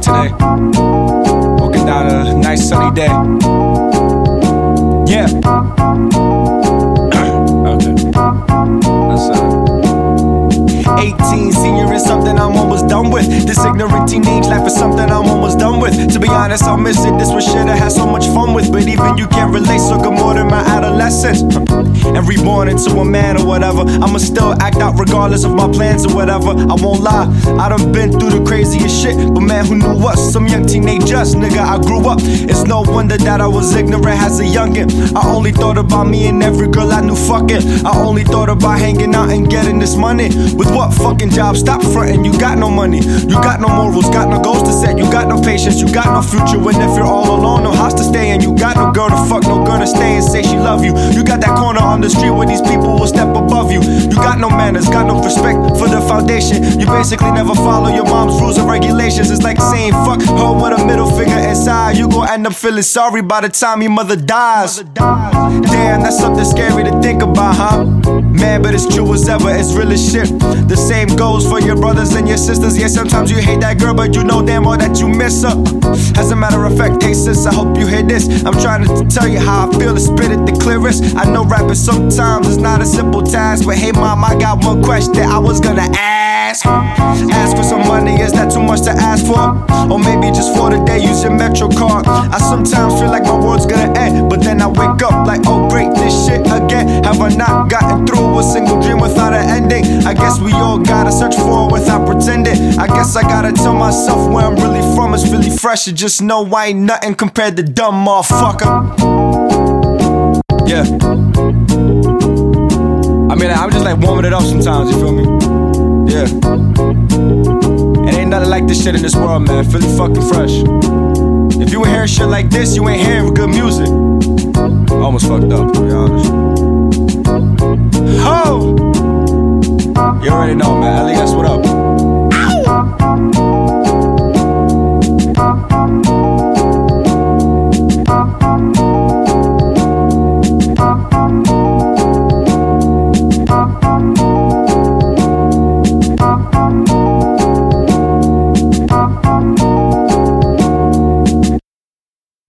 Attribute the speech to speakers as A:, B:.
A: Today. Walking down a nice sunny day. Yeah. okay. That's uh. 18, senior is something I'm almost done with. This ignorant teenage life is something I'm almost done with. To be honest, I'll miss it. This was shit I had so much fun with. But even you can't relate, so good more my adolescence. And reborn into a man or whatever. I'ma still act out regardless of my plans or whatever. I won't lie, I done been through the craziest shit. But man, who knew what? Some young teenagers, nigga, I grew up. It's no wonder that I was ignorant as a youngin'. I only thought about me and every girl I knew fucking. I only thought about hanging out and getting this money. With what fucking job? Stop frontin', you got no money. You got no morals, got no goals to set. You got no patience, you got no future. When if you're all alone, no house to stay in. You got no girl to fuck, to stay and say she love you. You got that corner on the street where these people will step above you. You got no manners, got no respect for the foundation. You basically never follow your mom's rules and regulations. It's like saying fuck her with a middle finger inside. End up feeling sorry by the time your mother dies. Damn, that's something scary to think about, huh? Man, but it's true as ever, it's real as shit. The same goes for your brothers and your sisters. Yeah, sometimes you hate that girl, but you know damn well that you miss her. As a matter of fact, hey sis, I hope you hear this. I'm trying to tell you how I feel to spit it the clearest. I know rapping sometimes is not a simple task, but hey mom, I got one question I was gonna ask. Too much to ask for? Or maybe just for the day, use your Metro card. I sometimes feel like my world's gonna end, but then I wake up like, oh great, this shit again. Have I not gotten through a single dream without an ending? I guess we all gotta search for it without pretending. I guess I gotta tell myself where I'm really from is really fresh. And just know I ain't nothing compared to dumb motherfucker. Yeah. I mean, I'm just like warming it up sometimes, you feel me? Yeah. Like this shit in this world, man. Philly fucking fresh. If you ain't hearing shit like this, you ain't hearing good music. Almost fucked up, to be honest.